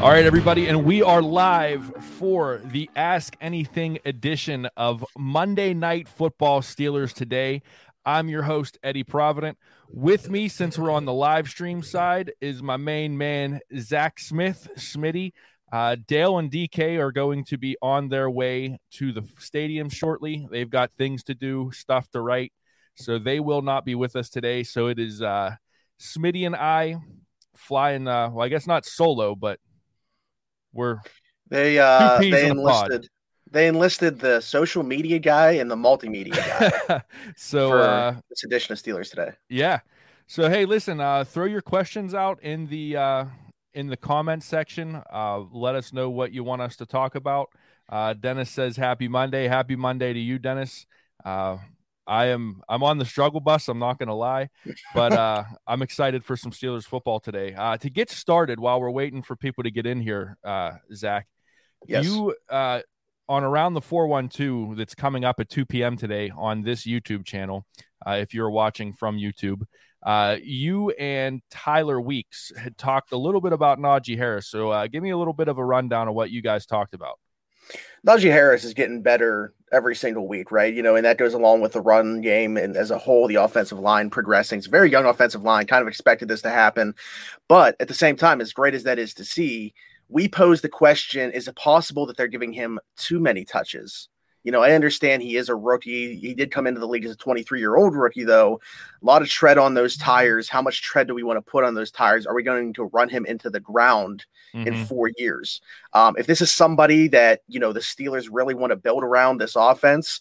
All right, everybody, and we are live for the Ask Anything edition of Monday Night Football Steelers today. I'm your host, Eddie Provident. With me, since we're on the live stream side, is my main man, Zach Smith, Smitty. Uh, Dale and DK are going to be on their way to the stadium shortly. They've got things to do, stuff to write, so they will not be with us today. So it is uh, Smitty and I flying. Uh, well, I guess not solo, but we're they uh they enlisted the they enlisted the social media guy and the multimedia guy. so uh this edition of Steelers today. Yeah. So hey, listen, uh throw your questions out in the uh in the comment section. Uh let us know what you want us to talk about. Uh Dennis says happy Monday. Happy Monday to you, Dennis. Uh I am I'm on the struggle bus. I'm not going to lie, but uh, I'm excited for some Steelers football today. Uh, to get started, while we're waiting for people to get in here, uh, Zach, yes. you uh, on around the 412 that's coming up at 2 p.m. today on this YouTube channel. Uh, if you're watching from YouTube, uh, you and Tyler Weeks had talked a little bit about Najee Harris. So uh, give me a little bit of a rundown of what you guys talked about. Najee Harris is getting better every single week, right? You know, and that goes along with the run game and as a whole, the offensive line progressing. It's a very young offensive line, kind of expected this to happen. But at the same time, as great as that is to see, we pose the question is it possible that they're giving him too many touches? You know, I understand he is a rookie. He did come into the league as a 23 year old rookie, though. A lot of tread on those tires. How much tread do we want to put on those tires? Are we going to run him into the ground mm-hmm. in four years? Um, if this is somebody that, you know, the Steelers really want to build around this offense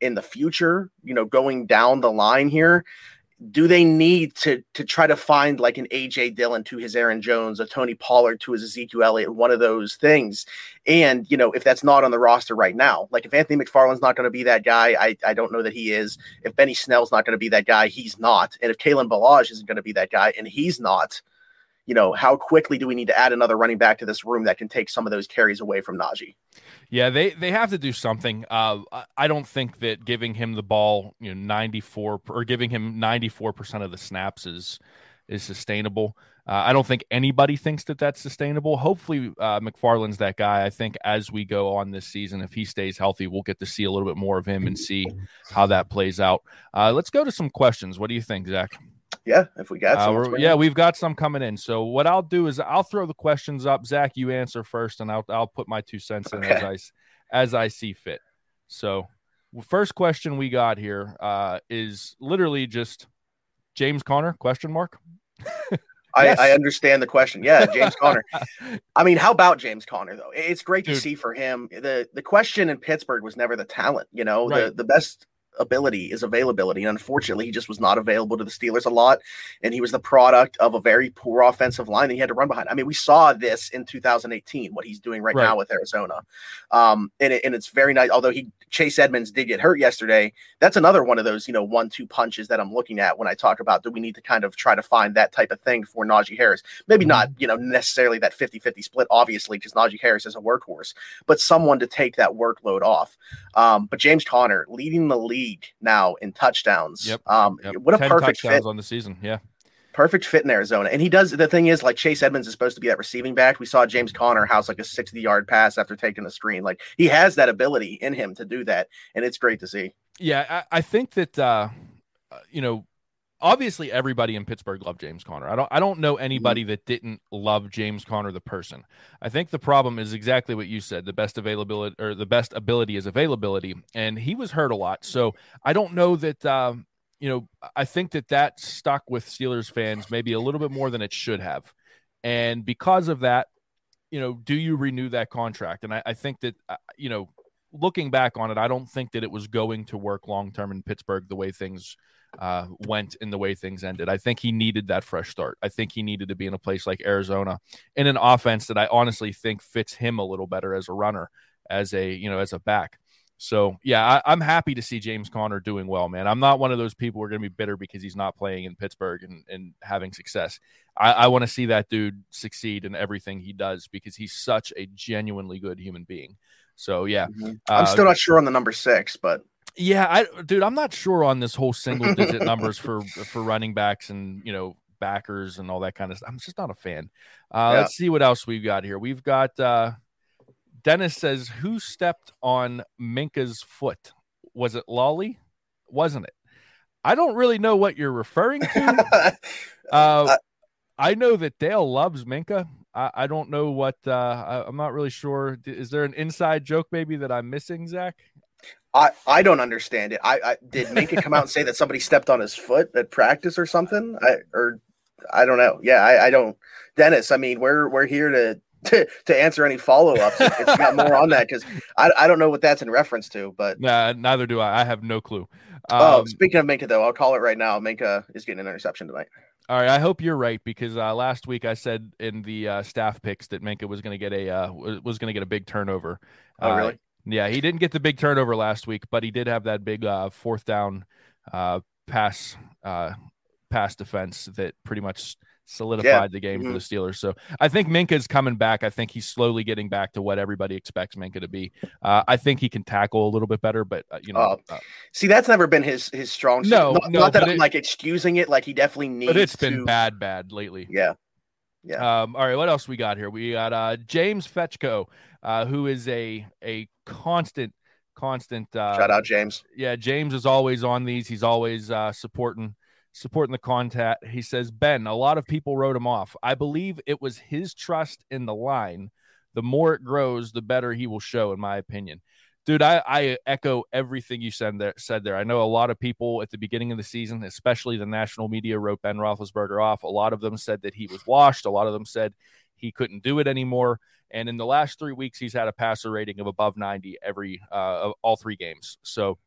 in the future, you know, going down the line here, do they need to to try to find like an AJ Dillon to his Aaron Jones, a Tony Pollard to his Ezekiel Elliott, one of those things? And you know, if that's not on the roster right now, like if Anthony McFarland's not going to be that guy, I, I don't know that he is. If Benny Snell's not going to be that guy, he's not. And if Kalen Ballage isn't going to be that guy, and he's not, you know, how quickly do we need to add another running back to this room that can take some of those carries away from Najee? Yeah, they they have to do something. Uh, I don't think that giving him the ball, you know, ninety four or giving him ninety four percent of the snaps is is sustainable. Uh, I don't think anybody thinks that that's sustainable. Hopefully, uh, McFarland's that guy. I think as we go on this season, if he stays healthy, we'll get to see a little bit more of him and see how that plays out. Uh, let's go to some questions. What do you think, Zach? Yeah, if we got uh, some. yeah, we've got some coming in. So what I'll do is I'll throw the questions up. Zach, you answer first, and I'll I'll put my two cents in okay. as I as I see fit. So first question we got here uh, is literally just James Conner question mark. yes. I, I, understand the question. Yeah, James Conner. I mean, how about James Conner though? It's great Dude. to see for him. the The question in Pittsburgh was never the talent. You know, right. the the best ability is availability. And unfortunately, he just was not available to the Steelers a lot. And he was the product of a very poor offensive line that he had to run behind. I mean, we saw this in 2018, what he's doing right, right. now with Arizona. Um, and, it, and it's very nice. Although he Chase Edmonds did get hurt yesterday, that's another one of those, you know, one two punches that I'm looking at when I talk about do we need to kind of try to find that type of thing for Najee Harris? Maybe mm-hmm. not, you know, necessarily that 50 50 split, obviously, because Najee Harris is a workhorse, but someone to take that workload off. Um, but James Conner leading the league league now in touchdowns. Yep. Um, yep. What a perfect fit on the season. Yeah. Perfect fit in Arizona. And he does the thing is like Chase Edmonds is supposed to be that receiving back. We saw James Conner house like a 60 yard pass after taking a screen. Like he has that ability in him to do that. And it's great to see. Yeah. I, I think that, uh, you know, obviously everybody in Pittsburgh loved James Conner. I don't I don't know mm-hmm. anybody that didn't love James Conner the person. I think the problem is exactly what you said. The best availability or the best ability is availability and he was hurt a lot. So I don't know that um, you know, I think that that stuck with Steelers fans maybe a little bit more than it should have. And because of that, you know, do you renew that contract? And I, I think that, uh, you know, looking back on it, I don't think that it was going to work long term in Pittsburgh the way things uh, went in the way things ended. I think he needed that fresh start. I think he needed to be in a place like Arizona in an offense that I honestly think fits him a little better as a runner, as a you know as a back. So yeah, I, am happy to see James Conner doing well, man. I'm not one of those people who are going to be bitter because he's not playing in Pittsburgh and, and having success. I, I want to see that dude succeed in everything he does because he's such a genuinely good human being. So yeah, mm-hmm. I'm uh, still not sure on the number six, but yeah, I dude, I'm not sure on this whole single digit numbers for for running backs and you know backers and all that kind of stuff. I'm just not a fan. Uh, yeah. Let's see what else we've got here. We've got uh, Dennis says, "Who stepped on Minkah's foot? Was it Lolly? Wasn't it?" I don't really know what you're referring to. uh, I know that Dale loves Minkah. I, I don't know what. Uh, I, am not really sure. Is there an inside joke maybe that I'm missing, Zach? I, I don't understand it. I, I did Minkah come out and say that somebody stepped on his foot at practice or something. I or I don't know. Yeah, I, I don't. Dennis, I mean, we're we're here to to, to answer any follow ups. You got more on that, because I, I don't know what that's in reference to. But nah, neither do I. I have no clue. Oh, um, oh, speaking of Minkah, though, I'll call it right now. Minkah is getting an interception tonight. All right, I hope you're right because uh, last week I said in the uh, staff picks that Minkah was going to get a uh, was going to get a big turnover. Oh, really? Uh, yeah, he didn't get the big turnover last week, but he did have that big uh, fourth down uh, pass pass defense that pretty much solidified yeah. the game mm-hmm. for the Steelers. So I think Minkah's coming back. I think he's slowly getting back to what everybody expects Minkah to be. Uh, I think he can tackle a little bit better, but uh, you know, uh, uh see, that's never been his his strong. No, not, no, not that I'm it, like excusing it. Like he definitely needs. But it's to... been bad, bad lately. Yeah. Yeah. Um, all right, what else we got here? We got uh, James Fetchko, uh, who is a a constant, constant. Uh, Shout out James. Yeah, James is always on these. He's always uh, supporting supporting the contact. He says, Ben, a lot of people wrote him off. I believe it was his trust in the line. The more it grows, the better he will show, in my opinion. Dude, I, I echo everything you said there, said there. I know a lot of people at the beginning of the season, especially the national media, wrote Ben Roethlisberger off. A lot of them said that he was washed. A lot of them said he couldn't do it anymore. And in the last three weeks, he's had a passer rating of above 90 every uh, all three games. So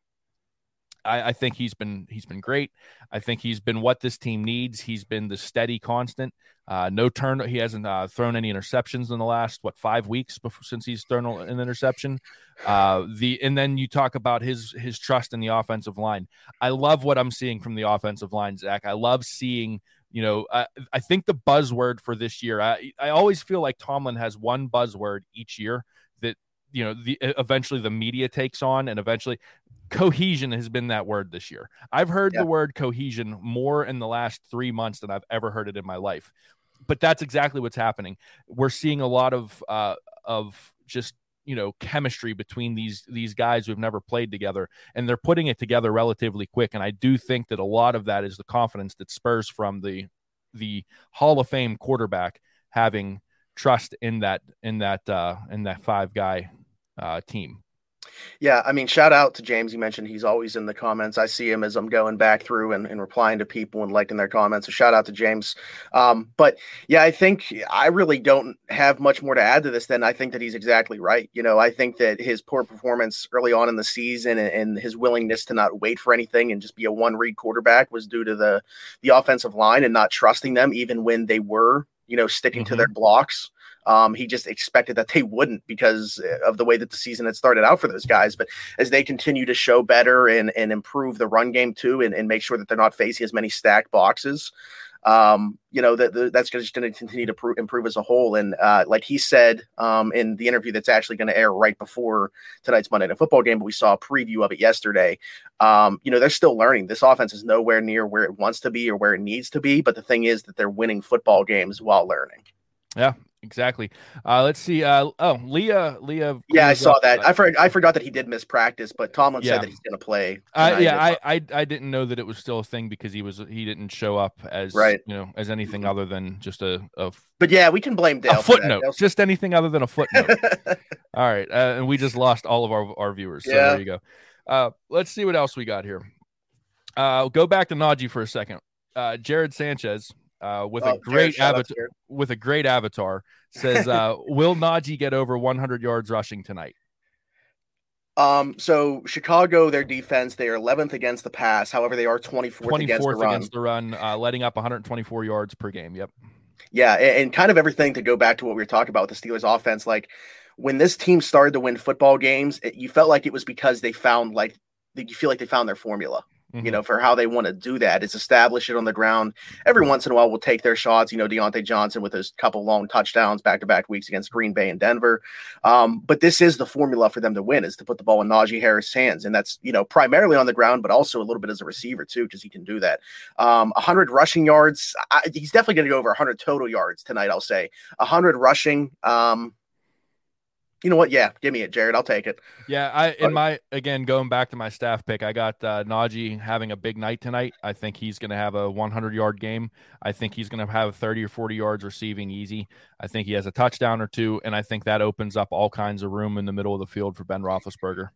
I, I, think he's been he's been great. I think he's been what this team needs. He's been the steady constant. Uh, no turn. He hasn't uh, thrown any interceptions in the last what five weeks before, since he's thrown an interception. Uh, the and then you talk about his his trust in the offensive line. I love what I'm seeing from the offensive line, Zach. I love seeing. You know, I, I think the buzzword for this year. I I always feel like Tomlin has one buzzword each year that you know the eventually the media takes on and eventually cohesion has been that word this year. I've heard the word cohesion more in the last three months than I've ever heard it in my life. But that's exactly what's happening. We're seeing a lot of uh, of just you know chemistry between these these guys who've never played together, and they're putting it together relatively quick. And I do think that a lot of that is the confidence that spurs from the the Hall of Fame quarterback having trust in that in that uh, in that five guy uh, team. Yeah, I mean, shout out to James. You mentioned he's always in the comments. I see him as I'm going back through and, and replying to people and liking their comments. So shout out to James. Um, but yeah, I think I really don't have much more to add to this than I think that he's exactly right. You know, I think that his poor performance early on in the season and, and his willingness to not wait for anything and just be a one read quarterback was due to the the offensive line and not trusting them even when they were, you know, sticking mm-hmm. to their blocks. Um, he just expected that they wouldn't because of the way that the season had started out for those guys. But as they continue to show better and, and improve the run game too, and, and make sure that they're not facing as many stacked boxes, um, you know, that that's just going to continue to pro- improve as a whole. And uh, like he said um, in the interview that's actually going to air right before tonight's Monday Night Football game, but we saw a preview of it yesterday. Um, you know, they're still learning. This offense is nowhere near where it wants to be or where it needs to be. But the thing is that they're winning football games while learning. Yeah, exactly. Uh, let's see. Uh, oh, Leah, Leah. Yeah, I saw that. I forgot. I forgot that he did miss practice, but Tomlin yeah. said that he's going to play. Uh, yeah, I, I, I didn't know that it was still a thing because he was he didn't show up as right. You know, as anything other than just a. a but yeah, we can blame Dale. A footnote, just anything other than a footnote. all right, uh, and we just lost all of our our viewers. So yeah. there you go. Uh, let's see what else we got here. Uh, go back to Najee for a second. Uh, Jared Sanchez uh, with oh, a great avatar with a great avatar says uh, will Najee get over 100 yards rushing tonight? Um, so Chicago, their defense, they are 11th against the pass. However, they are 24th, 24th against the run. Against the run, uh, letting up 124 yards per game. Yep. Yeah, and, and kind of everything to go back to what we were talking about with the Steelers offense. Like when this team started to win football games, it, you felt like it was because they found like you feel like they found their formula mm-hmm. you know, for how they want to do that is establish it on the ground. Every once in a while, we'll take their shots. You know, Diontae Johnson with his couple long touchdowns back to back weeks against Green Bay and Denver. Um, but this is the formula for them to win: is to put the ball in Najee Harris' hands, and that's you know primarily on the ground, but also a little bit as a receiver too, because he can do that. Um, 100 rushing yards. I, he's definitely going to go over 100 total yards tonight. I'll say 100 rushing. Um, you know what? Yeah, give me it, Jared. I'll take it. Yeah, I in my again going back to my staff pick, I got uh, Najee having a big night tonight. I think he's going to have a 100 yard game. I think he's going to have 30 or 40 yards receiving easy. I think he has a touchdown or two, and I think that opens up all kinds of room in the middle of the field for Ben Roethlisberger.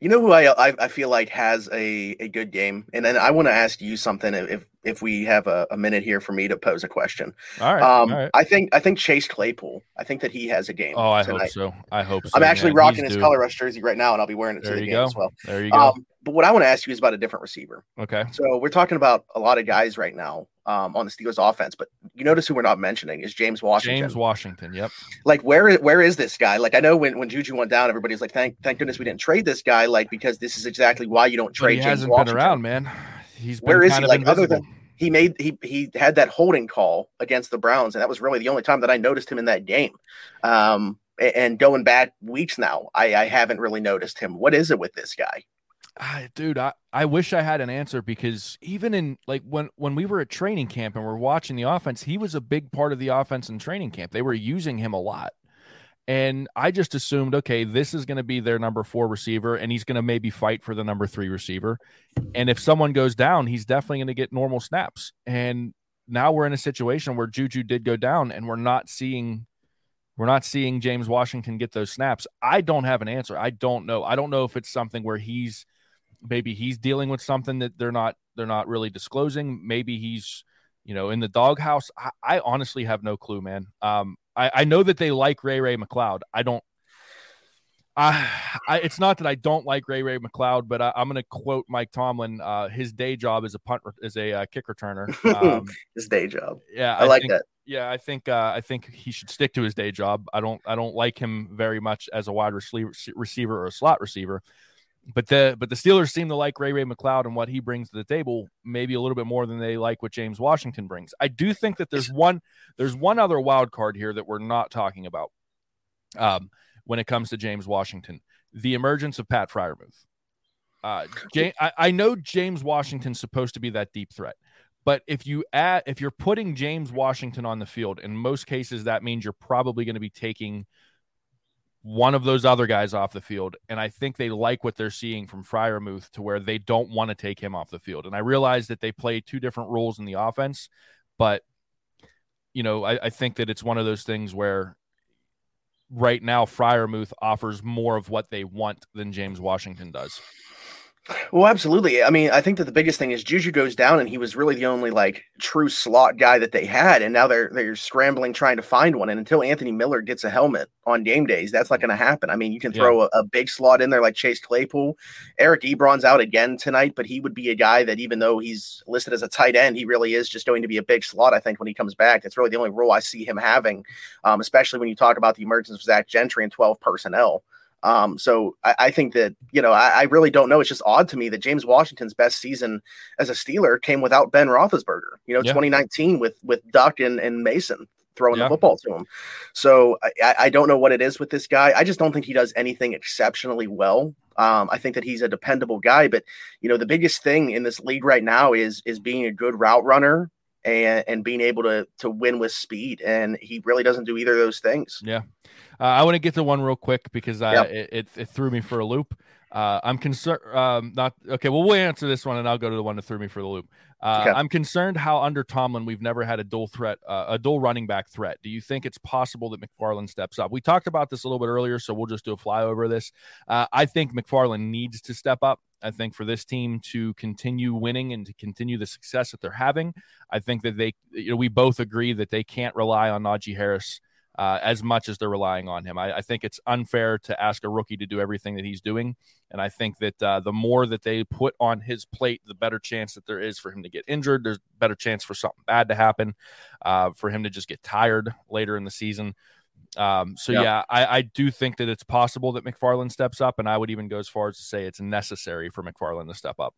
You know who I, I, I feel like has a, a good game, and then I want to ask you something if if we have a, a, minute here for me to pose a question. All right, um, all right. I think I think Chase Claypool. I think that he has a game. Oh, I tonight. hope so. I hope so. I'm actually man. rocking He's his due. color rush jersey right now, and I'll be wearing it there to the game go. as well. There you go. Um, but what I want to ask you is about a different receiver. Okay. So we're talking about a lot of guys right now um, on the Steelers offense, but you notice who we're not mentioning is James Washington. James Washington. Yep. Like where is where is this guy? Like I know when when Juju went down, everybody's like, thank thank goodness we didn't trade this guy. Like because this is exactly why you don't trade. But he James hasn't Washington. been around, man. He's where is he? Like invisible. other than he made he he had that holding call against the Browns, and that was really the only time that I noticed him in that game. Um, and going back weeks now, I, I haven't really noticed him. What is it with this guy? I, dude, I, I wish I had an answer because even in like when when we were at training camp and we're watching the offense, he was a big part of the offense in training camp. They were using him a lot. And I just assumed, okay, this is going to be their number four receiver, and he's going to maybe fight for the number three receiver. And if someone goes down, he's definitely going to get normal snaps. And now we're in a situation where Juju did go down, and we're not seeing we're not seeing James Washington get those snaps. I don't have an answer. I don't know. I don't know if it's something where he's maybe he's dealing with something that they're not they're not really disclosing. Maybe he's you know in the doghouse. I, I honestly have no clue, man. Um, I, I know that they like Ray Ray McCloud. I don't. I, I, it's not that I don't like Ray Ray McCloud, but I, am going to quote Mike Tomlin. Uh, his day job is a punt, is a uh, kick returner. Um, his day job. Yeah, I, I like think, that. Yeah, I think uh, I think he should stick to his day job. I don't I don't like him very much as a wide receiver receiver or a slot receiver but the but the Steelers seem to like Ray Ray McCloud and what he brings to the table maybe a little bit more than they like what James Washington brings. I do think that there's one there's one other wild card here that we're not talking about um, when it comes to James Washington, the emergence of Pat Freiermuth. Uh, Jay, I, I know James Washington's supposed to be that deep threat, but if you add if you're putting James Washington on the field, in most cases that means you're probably going to be taking one of those other guys off the field. And I think they like what they're seeing from Freiermuth to where they don't want to take him off the field. And I realize that they play two different roles in the offense, but you know, I, I think that it's one of those things where right now Freiermuth offers more of what they want than James Washington does. Well, absolutely. I mean, I think that the biggest thing is Juju goes down, and he was really the only like true slot guy that they had, and now they're they're scrambling trying to find one. And until Anthony Miller gets a helmet on game days, that's not going to happen. I mean, you can throw yeah. a, a, big slot in there like Chase Claypool. Eric Ebron's out again tonight, but he would be a guy that even though he's listed as a tight end, he really is just going to be a big slot. I think when he comes back, that's really the only role I see him having, um, especially when you talk about the emergence of Zach Gentry and twelve personnel. Um, so I, I, think that you know I, I, really don't know. It's just odd to me that James Washington's best season as a Steeler came without Ben Roethlisberger. You know, yeah. 2019 with with Duck and, and Mason throwing yeah. the football to him. So I, I don't know what it is with this guy. I just don't think he does anything exceptionally well. Um, I think that he's a dependable guy, but you know the biggest thing in this league right now is is being a good route runner and and being able to to win with speed. And he really doesn't do either of those things. Yeah. Uh, I want to get to one real quick because I, yep. it, it, it, threw me for a loop. Uh, I'm concerned. Um, not okay. Well, we'll answer this one, and I'll go to the one that threw me for the loop. Uh, okay. I'm concerned how under Tomlin we've never had a dual threat, uh, a dual running back threat. Do you think it's possible that McFarland steps up? We talked about this a little bit earlier, so we'll just do a flyover of this. Uh, I think McFarland needs to step up. I think for this team to continue winning and to continue the success that they're having, I think that they, you know, we both agree that they can't rely on Najee Harris uh, as much as they're relying on him. I, I, think it's unfair to ask a rookie to do everything that he's doing. And I think that uh, the more that they put on his plate, the better chance that there is for him to get injured. There's better chance for something bad to happen, uh, for him to just get tired later in the season. Um, so, yep. yeah, I, I, do think that it's possible that McFarland steps up. And I would even go as far as to say it's necessary for McFarland to step up.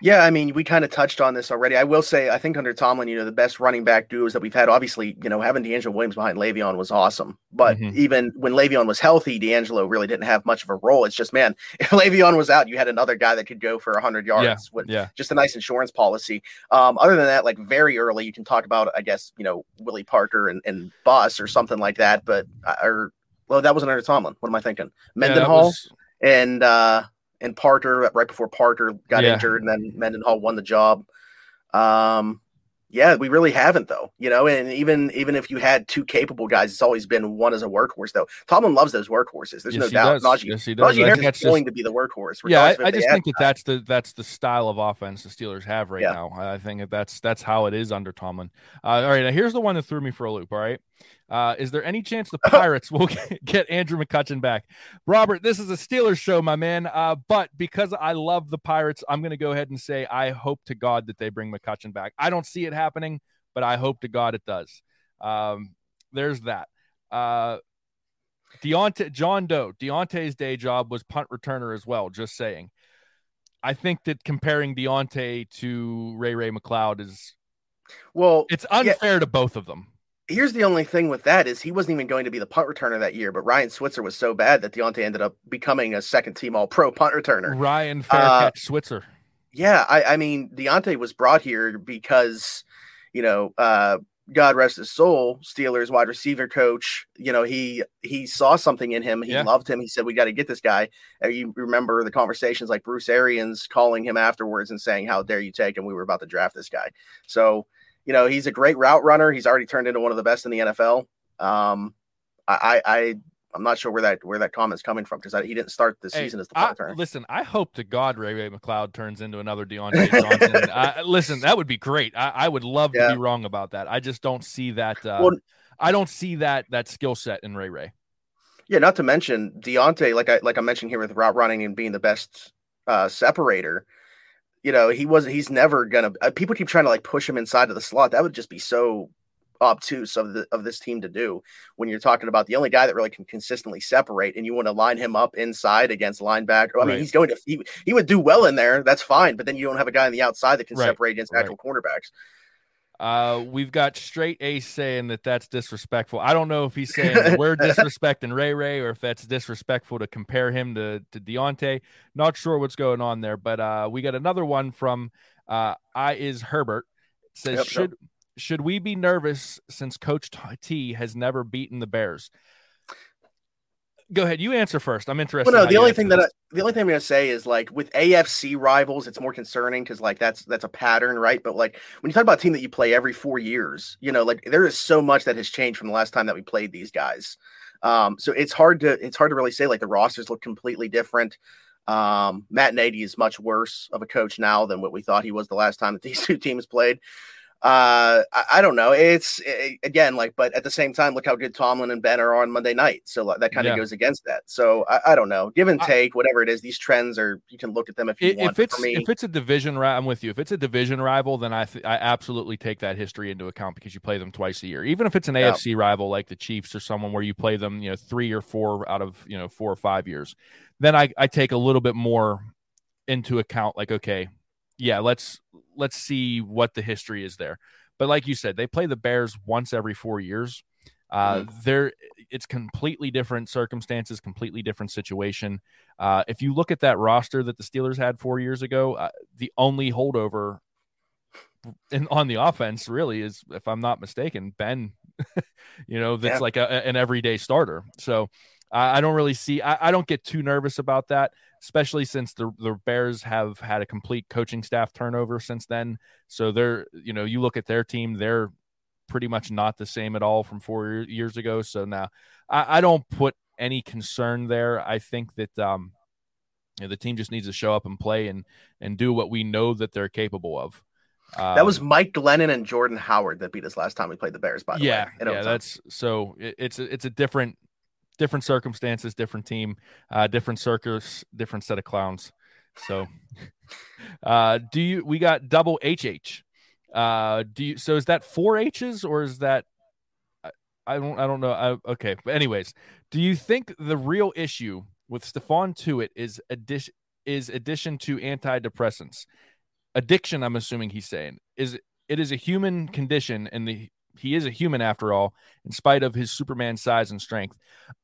Yeah, I mean, we kind of touched on this already. I will say, I think under Tomlin, you know, the best running back duos that we've had, obviously, you know, having DeAngelo Williams behind Le'Veon was awesome. But mm-hmm. even when Le'Veon was healthy, DeAngelo really didn't have much of a role. It's just, man, if Le'Veon was out, you had another guy that could go for 100 yards yeah, with yeah. just a nice insurance policy. Um, other than that, like very early, you can talk about, I guess, you know, Willie Parker and, and Bus or something like that. But, uh, or, well, that wasn't under Tomlin. What am I thinking? Mendenhall yeah, was... and, uh, and Parker right before Parker got yeah. injured, and then Mendenhall won the job. Um, yeah, we really haven't though, you know. And even even if you had two capable guys, it's always been one as a workhorse though. Tomlin loves those workhorses. There's yes, no doubt. Does. Najee, yes, he does. Najee Harris is going to be the workhorse. Yeah, I, I just think that that's the that's the style of offense the Steelers have right yeah. now. I think that that's that's how it is under Tomlin. Uh, all right, now here's the one that threw me for a loop. All right, uh, is there any chance the Pirates will get Andrew McCutchen back? Robert, this is a Steelers show, my man. Uh, but because I love the Pirates, I'm going to go ahead and say I hope to God that they bring McCutchen back. I don't see it happening, but I hope to God it does. Um, there's that. Uh, Diontae, John Doe, Diontae's day job was punt returner as well. Just saying. I think that comparing Diontae to Ray Ray McCloud is well, it's unfair yeah. to both of them here's the only thing with that is he wasn't even going to be the punt returner that year, but Ryan Switzer was so bad that Diontae ended up becoming a second team all pro punt returner. Ryan uh, Switzer. Yeah, I, I, mean Diontae was brought here because, you know, uh, God rest his soul, Steelers wide receiver coach. You know, he he saw something in him. He yeah. loved him. He said, "We got to get this guy." And you remember the conversations like Bruce Arians calling him afterwards and saying, "How dare you take him? We were about to draft this guy." So you know, he's a great route runner. He's already turned into one of the best in the NFL. Um, I, I, I'm not sure where that where that comment's coming from because he didn't start the hey, season as the returner. Listen, I hope to God Ray Ray McCloud turns into another Diontae Johnson. I, listen, that would be great. I, I would love yeah. to be wrong about that. I just don't see that. Uh, well, I don't see that that skill set in Ray Ray. Yeah, not to mention Diontae, like I like I mentioned here with route running and being the best uh, separator you know, he wasn't. He's never gonna. Uh, people keep trying to like push him inside of the slot. That would just be so obtuse of the of this team to do when you're talking about the only guy that really can consistently separate and you want to line him up inside against linebacker. I mean, right. he's going to he, he would do well in there. That's fine, but then you don't have a guy on the outside that can right. separate against right. actual cornerbacks. Uh, we've got straight Ace saying that that's disrespectful. I don't know if he's saying we're disrespecting Ray Ray or if that's disrespectful to compare him to to Diontae. Not sure what's going on there, but uh, we got another one from uh, I is Herbert. It says yep, should yep. should we be nervous since Coach T has never beaten the Bears? Go ahead. You answer first. I'm interested. Well, no, the only thing that I, the only thing I'm going to say is like with AFC rivals, it's more concerning because like that's that's a pattern, right? But like when you talk about a team that you play every four years, you know, like there is so much that has changed from the last time that we played these guys. Um, so it's hard to it's hard to really say like the rosters look completely different. Um, Matt Nagy is much worse of a coach now than what we thought he was the last time that these two teams played uh I, I, don't know. It's it, again like but at the same time look how good tomlin and ben are on monday night. So that kind of yeah. goes against that. So I, I, don't know. Give and take whatever it is these trends are you can look at them if you if want it's if it's a division i'm with you. If it's a division rival then i th- i absolutely take that history into account because you play them twice a year. Even if it's an yeah. afc rival like the chiefs or someone where you play them you know three or four out of you know four or five years then i i take a little bit more into account like okay yeah, let's let's see what the history is there. But like you said, they play the Bears once every four years. Uh, mm-hmm. There, it's completely different circumstances, completely different situation. Uh, if you look at that roster that the Steelers had four years ago, uh, the only holdover in, on the offense really is, if I'm not mistaken, Ben. you know, that's yeah. like a, an everyday starter. So I don't really see. I, I don't get too nervous about that especially since the the Bears have had a complete coaching staff turnover since then. So they're, you know, you look at their team, they're pretty much not the same at all from four years ago. So now I, I don't put any concern there. I think that um, you know, the team just needs to show up and play and and do what we know that they're capable of. Um, that was um, Mike Glennon and Jordan Howard that beat us last time we played the Bears. By the yeah, way, yeah, that's so it, it's a, it's a different different circumstances, different team, uh, different circus, different set of clowns. So, uh, do you? We got double HH. Uh, do you? So is that four H's or is that? I, I don't. I don't know. I, okay, but anyways, do you think the real issue with Stephon Tuitt is addition is addition to antidepressants? addiction. I'm assuming he's saying is it is a human condition, and the he is a human after all, in spite of his Superman size and strength.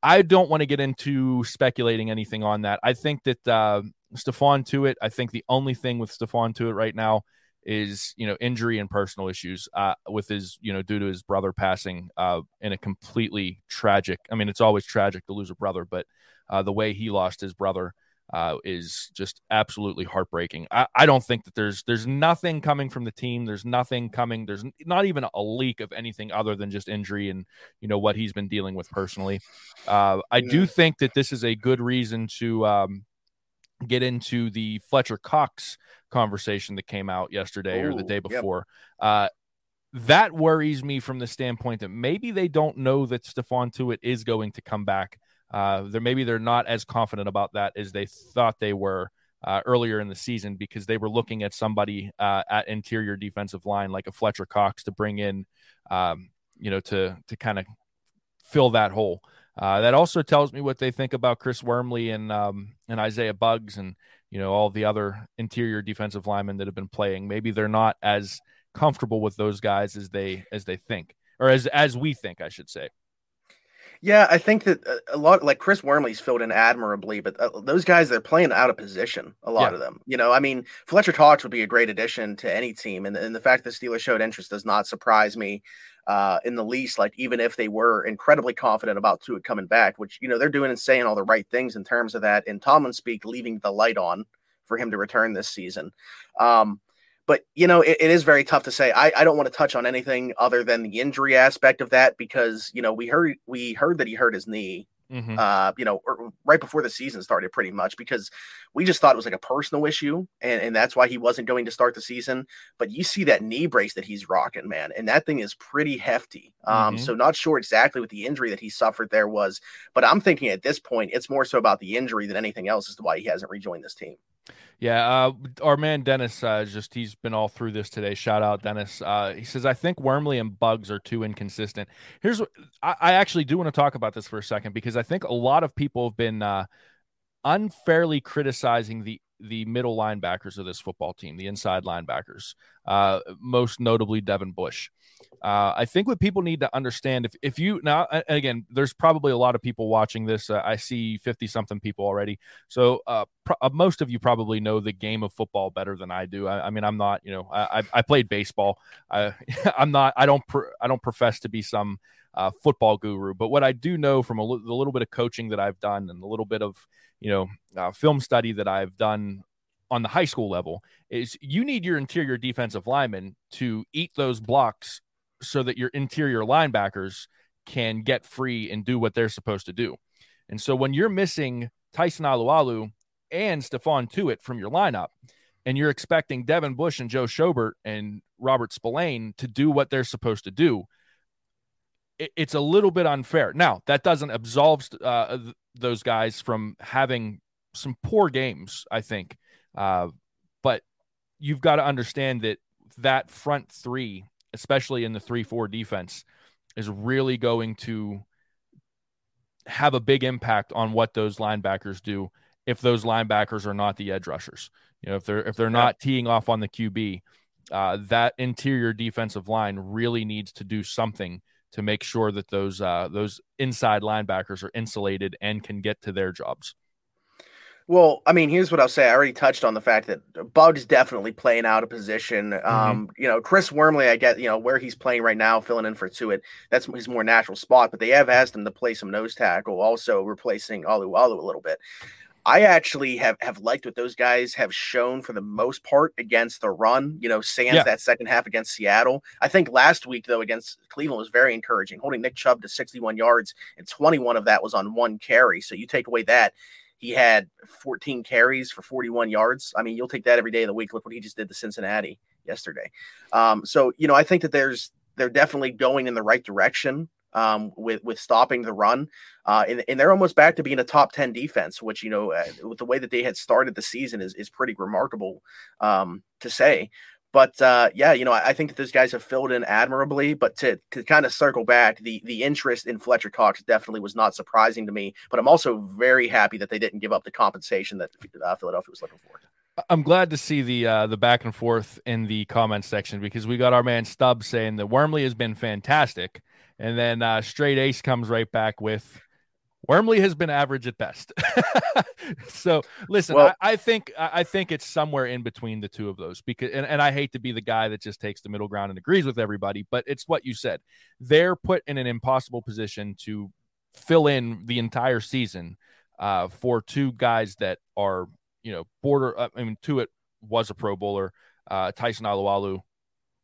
I don't want to get into speculating anything on that. I think that uh, Stephon Tuitt. I think the only thing with Stephon Tuitt right now is you know injury and personal issues uh, with his you know due to his brother passing uh, in a completely tragic. I mean, it's always tragic to lose a brother, but uh, the way he lost his brother uh, is just absolutely heartbreaking. I, I don't think that there's there's nothing coming from the team. There's nothing coming. There's not even a leak of anything other than just injury and you know what he's been dealing with personally. Uh, I yeah. do think that this is a good reason to um, get into the Fletcher Cox conversation that came out yesterday Ooh, or the day before. Yep. Uh, that worries me from the standpoint that maybe they don't know that Stephon Tuitt is going to come back. Uh, maybe they're not as confident about that as they thought they were uh, earlier in the season because they were looking at somebody uh, at interior defensive line like a Fletcher Cox to bring in, um, you know, to to kind of fill that hole. Uh, that also tells me what they think about Chris Wormley and um, and Isaiah Bugs and you know all the other interior defensive linemen that have been playing. Maybe they're not as comfortable with those guys as they as they think, or as as we think, I should say. Yeah, I think that uh, a lot like Chris Wormley's filled in admirably, but uh, those guys they're playing out of position. A lot yeah. of them, you know. I mean, Fletcher Cox would be a great addition to any team, and, and the fact that Steelers showed interest does not surprise me uh, in the least. Like even if they were incredibly confident about Tuitt coming back, which you know they're doing and saying all the right things in terms of that, in Tomlin speak, leaving the light on for him to return this season. Um, but you know, it, it is very tough to say. I, I don't want to touch on anything other than the injury aspect of that because you know we heard we heard that he hurt his knee Mm-hmm. Uh, you know, right before the season started, pretty much because we just thought it was like a personal issue, and, and that's why he wasn't going to start the season. But you see that knee brace that he's rocking, man, and that thing is pretty hefty. Um, mm-hmm. so not sure exactly what the injury that he suffered there was, but I'm thinking at this point it's more so about the injury than anything else as to why he hasn't rejoined this team. Yeah, uh, our man Dennis, uh, just he's been all through this today. Shout out Dennis. Uh, he says I think Wormley and Bugs are too inconsistent. Here's what I, I, actually do want to talk about this for a second because I think a lot of people have been uh, unfairly criticizing the the middle linebackers of this football team, the inside linebackers, uh, most notably Devin Bush. Uh, I think what people need to understand if, if you now again, there's probably a lot of people watching this. Uh, I see 50 something people already. So uh, pro- uh, most of you probably know the game of football better than I do. I, I mean, I'm not, you know, I, I played baseball. I, I'm not, I don't, pr- I don't profess to be some uh, football guru, but what I do know from a l- the little bit of coaching that I've done and a little bit of, you know, uh, film study that I've done on the high school level is you need your interior defensive lineman to eat those blocks so that your interior linebackers can get free and do what they're supposed to do. And so when you're missing Tyson Alualu and Stephon Tuitt from your lineup, and you're expecting Devin Bush and Joe Schobert and Robert Spillane to do what they're supposed to do, it, it's a little bit unfair. Now, that doesn't absolve uh, those guys from having some poor games, I think. Uh, but you've got to understand that that front three especially in the 3 4 defense, is really going to have a big impact on what those linebackers do if those linebackers are not the edge rushers. You know, if they're if they're not teeing off on the QB, uh, that interior defensive line really needs to do something to make sure that those uh, those inside linebackers are insulated and can get to their jobs. Well, I mean, here's what I'll say. I already touched on the fact that Bug's definitely playing out of position. Mm-hmm. Um, you know, Chris Wormley, I get, you know, where he's playing right now, filling in for Tuitt. That's his more natural spot, but they have asked him to play some nose tackle, also replacing Alualu a little bit. I actually have have liked what those guys have shown for the most part against the run. You know, Sands yeah. that second half against Seattle. I think last week though against Cleveland was very encouraging, holding Nick Chubb to 61 yards and 21 of that was on one carry. So you take away that, he had 14 carries for 41 yards. I mean, you'll take that every day of the week. Look what he just did to Cincinnati yesterday. Um, so you know, I think that there's they're definitely going in the right direction um, with with stopping the run, uh, and, and, they're almost back to being a top ten defense, which you know, uh, with the way that they had started the season is is pretty remarkable um, to say. But uh, yeah, you know, I, I, think that those guys have filled in admirably. But to, to kind of circle back, the the interest in Fletcher Cox definitely was not surprising to me. But I'm also very happy that they didn't give up the compensation that uh, Philadelphia was looking for. I'm glad to see the uh, the back and forth in the comment section because we got our man Stubbs saying that Wormley has been fantastic, and then uh, Straight Ace comes right back with Wormley has been average at best. so listen, well, I, I, think I think it's somewhere in between the two of those because and, and I hate to be the guy that just takes the middle ground and agrees with everybody, but it's what you said. They're put in an impossible position to fill in the entire season uh, for two guys that are you know, border. Uh, I mean, Tuitt was a Pro Bowler. Uh, Tyson Alualu,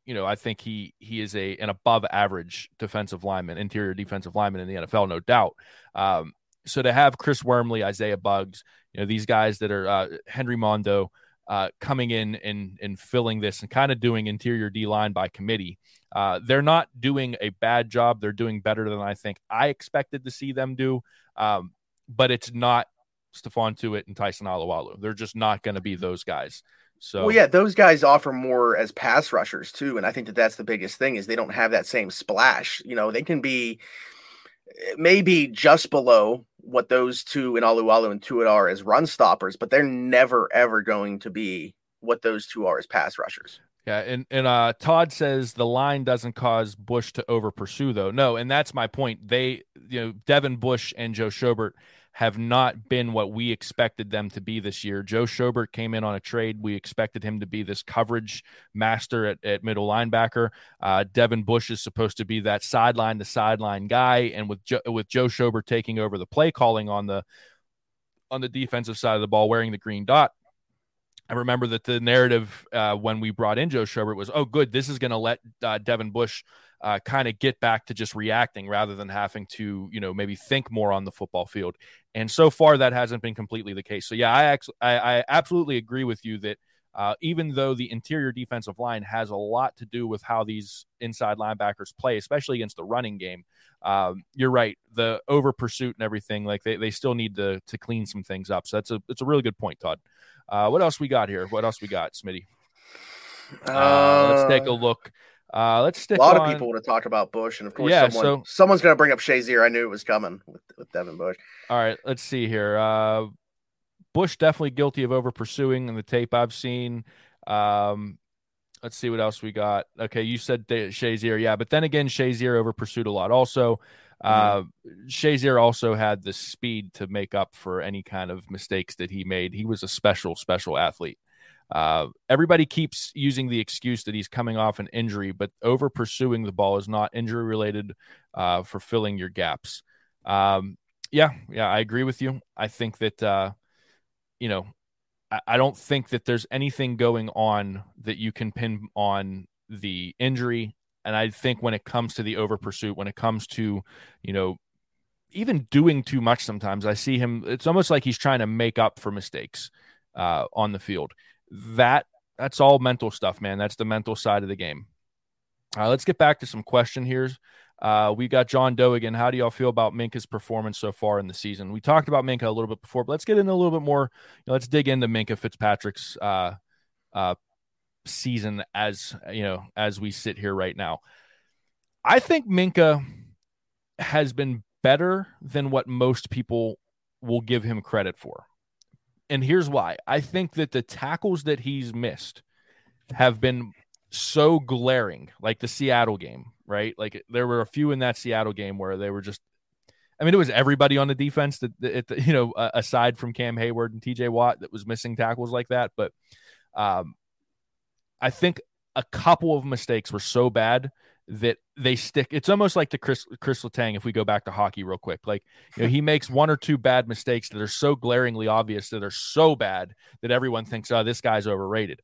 you know, I think he he is a an above average defensive lineman, interior defensive lineman in the NFL, no doubt. Um, so to have Chris Wormley, Isaiah Bugs, you know, these guys that are uh, Henry Mondeaux uh, coming in and and filling this and kind of doing interior D line by committee. Uh, they're not doing a bad job. They're doing better than I think I expected to see them do. Um, but it's not Stephon Tuitt and Tyson Alualu. They're just not going to be those guys. So well, yeah, those guys offer more as pass rushers too, and I think that that's the biggest thing is they don't have that same splash. You know, they can be maybe just below what those two in Alualu and Tuitt are as run stoppers, but they're never ever going to be what those two are as pass rushers. Yeah, and and uh, Todd says the line doesn't cause Bush to over pursue though. No, and that's my point. They, you know, Devin Bush and Joe Schobert have not been what we expected them to be this year. Joe Schobert came in on a trade. We expected him to be this coverage master at, at middle linebacker. Uh, Devin Bush is supposed to be that sideline to sideline guy, and with jo- with Joe Schobert taking over the play calling on the on the defensive side of the ball, wearing the green dot. I remember that the narrative uh, when we brought in Joe Schobert was, "Oh, good, this is going to let uh, Devin Bush uh, kind of get back to just reacting rather than having to, you know, maybe think more on the football field. And so far, that hasn't been completely the case. So yeah, I actually, I, I absolutely agree with you that uh, even though the interior defensive line has a lot to do with how these inside linebackers play, especially against the running game, um, you're right. The over pursuit and everything, like they, they still need to to clean some things up. So that's a it's a really good point, Todd. Uh, what else we got here? What else we got, Smitty? Uh, let's take a uh, look. Uh, let's stick. A lot on... of people want to talk about Bush, and of course, yeah, someone, so... someone's going to bring up Shazier. I knew it was coming with, with Devin Bush. All right, let's see here. Uh, Bush definitely guilty of over pursuing in the tape I've seen. Um, let's see what else we got. Okay, you said Shazier, yeah, but then again, Shazier over pursued a lot. Also, uh, mm-hmm. Shazier also had the speed to make up for any kind of mistakes that he made. He was a special, special athlete. Uh, everybody keeps using the excuse that he's coming off an injury, but over pursuing the ball is not injury related uh, for filling your gaps. Um, yeah, yeah, I agree with you. I think that, uh, you know, I, I don't think that there's anything going on that you can pin on the injury. And I think when it comes to the over pursuit, when it comes to, you know, even doing too much sometimes, I see him, it's almost like he's trying to make up for mistakes uh, on the field that that's all mental stuff, man. That's the mental side of the game. Uh, let's get back to some question here. Uh, we got John Doe again. How do y'all feel about Minkah's performance so far in the season? We talked about Minkah a little bit before, but let's get in a little bit more. You know, let's dig into Minkah Fitzpatrick's uh, uh, season as you know as we sit here right now. I think Minkah has been better than what most people will give him credit for and here's why. I think that the tackles that he's missed have been so glaring, like the Seattle game, right? Like there were a few in that Seattle game where they were just I mean, it was everybody on the defense that, that you know, uh, aside from Cam Heyward and TJ Watt, that was missing tackles like that. But um, I think a couple of mistakes were so bad that they stick. It's almost like the Chris Chris Letang. If we go back to hockey real quick, like you know, he makes one or two bad mistakes that are so glaringly obvious that are so bad that everyone thinks, "Oh, this guy's overrated."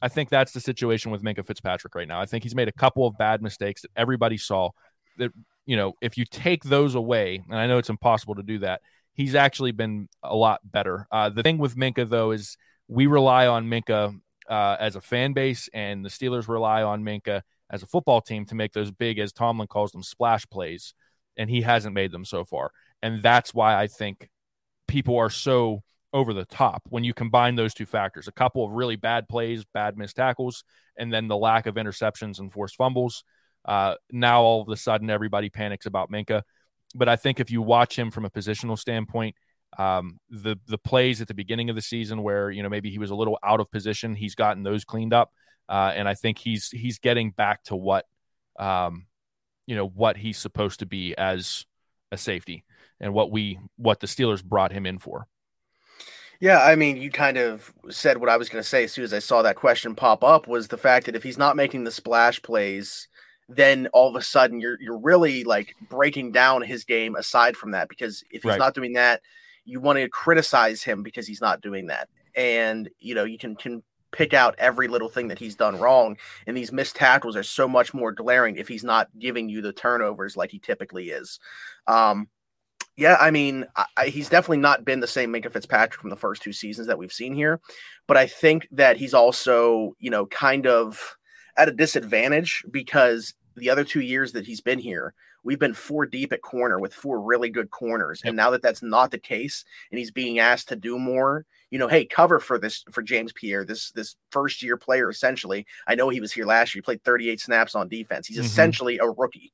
I think that's the situation with Minkah Fitzpatrick right now. I think he's made a couple of bad mistakes that everybody saw. That you know, if you take those away, and I know it's impossible to do that, he's actually been a lot better. Uh, the thing with Minkah, though is we rely on Minkah uh, as a fan base, and the Steelers rely on Minkah as a football team to make those big, as Tomlin calls them, splash plays. And he hasn't made them so far. And that's why I think people are so over the top when you combine those two factors a couple of really bad plays, bad missed tackles, and then the lack of interceptions and forced fumbles. Uh, now all of a sudden everybody panics about Minkah. But I think if you watch him from a positional standpoint, Um, the the plays at the beginning of the season where you know maybe he was a little out of position, he's gotten those cleaned up, uh, and I think he's he's getting back to what um, you know what he's supposed to be as a safety and what we what the Steelers brought him in for. Yeah, I mean, you kind of said what I was going to say as soon as I saw that question pop up was the fact that if he's not making the splash plays, then all of a sudden you're you're really like breaking down his game aside from that because if he's right. not doing that, you want to criticize him because he's not doing that. And you know, you can can pick out every little thing that he's done wrong and these missed tackles are so much more glaring if he's not giving you the turnovers like he typically is. Um yeah, I mean, I, he's definitely not been the same Minkah Fitzpatrick from the first two seasons that we've seen here, but I think that he's also, you know, kind of at a disadvantage because the other two years that he's been here, we've been four deep at corner with four really good corners, yep. and now that that's not the case, and he's being asked to do more, you know, hey, cover for this for James Pierre, this this first year player essentially. I know he was here last year, he played 38 snaps on defense. He's mm-hmm. essentially a rookie.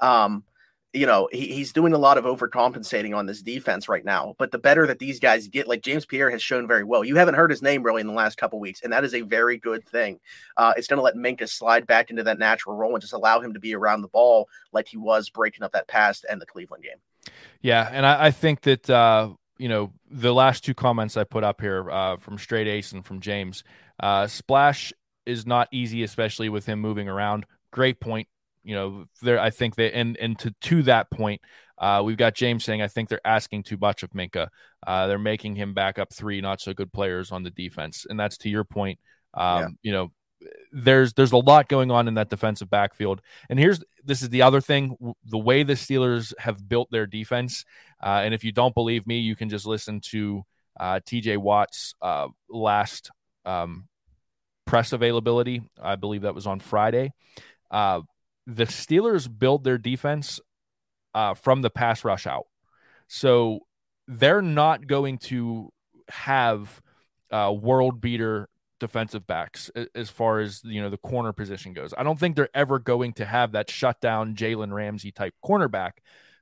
Um, you know, he, he's doing a lot of overcompensating on this defense right now. But the better that these guys get, like James Pierre has shown very well. You haven't heard his name really in the last couple weeks, and that is a very good thing. Uh, it's going to let Minkah slide back into that natural role and just allow him to be around the ball like he was breaking up that pass and the Cleveland game. Yeah, and I, I think that uh, you know the last two comments I put up here uh, from Straight Ace and from James, uh, Splash is not easy, especially with him moving around. Great point you know, there I think that and and to to that point, uh, we've got James saying I think they're asking too much of Minkah. Uh, they're making him back up three not so good players on the defense, and that's to your point. Um, yeah. You know, there's there's a lot going on in that defensive backfield. And here's this is the other thing: the way the Steelers have built their defense. Uh, and if you don't believe me, you can just listen to uh, T.J. Watt's uh, last um, press availability. I believe that was on Friday. The Steelers build their defense uh, from the pass rush out. So they're not going to have uh, world beater defensive backs as far as you know the corner position goes. I don't think they're ever going to have that shutdown Jalen Ramsey type cornerback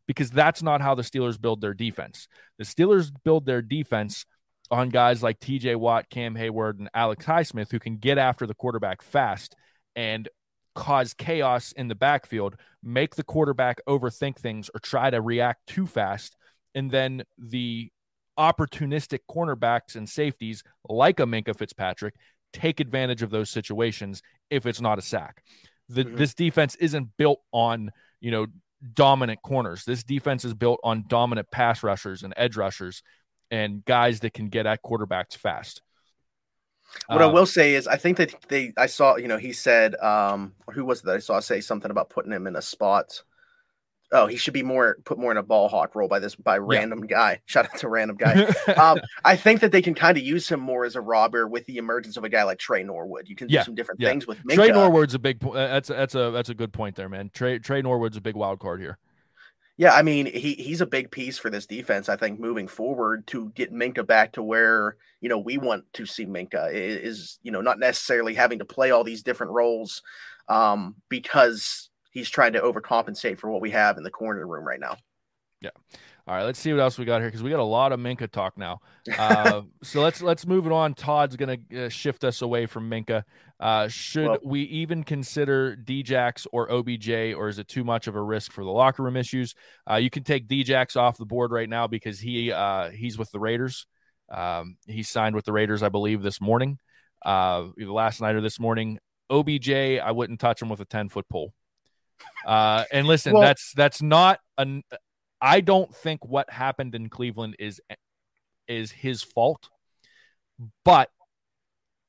because that's not how the Steelers build their defense. The Steelers build their defense on guys like TJ Watt, Cam Heyward, and Alex Highsmith who can get after the quarterback fast and cause chaos in the backfield, make the quarterback overthink things or try to react too fast. And then the opportunistic cornerbacks and safeties, like a Minkah Fitzpatrick, take advantage of those situations if it's not a sack. The, mm-hmm. This defense isn't built on, you know, dominant corners. This defense is built on dominant pass rushers and edge rushers and guys that can get at quarterbacks fast. What um, I will say is, I think that they, I saw, you know, he said, um, who was it that I saw say something about putting him in a spot? Oh, he should be more put more in a ball hawk role by this by random yeah. guy. Shout out to random guy. um, I think that they can kind of use him more as a robber with the emergence of a guy like Tre Norwood. You can do some different yeah. things with Minkah. Tre Norwood's a big. That's that's a that's a good point there, man. Trey Tre Norwood's a big wild card here. Yeah, I mean, he he's a big piece for this defense. I think moving forward to get Minkah back to where you know we want to see Minkah is you know not necessarily having to play all these different roles um, because he's trying to overcompensate for what we have in the corner room right now. Yeah. All right, let's see what else we got here because we got a lot of Minkah talk now. Uh, so let's let's move it on. Todd's gonna uh, shift us away from Minkah. Uh, should well, we even consider Djax or OBJ, or is it too much of a risk for the locker room issues? Uh, you can take Djax off the board right now because he uh, he's with the Raiders. Um, he signed with the Raiders, I believe, this morning, uh, either last night or this morning. OBJ, I wouldn't touch him with a ten foot pole. and listen, well, that's that's not an I don't think what happened in Cleveland is is his fault, but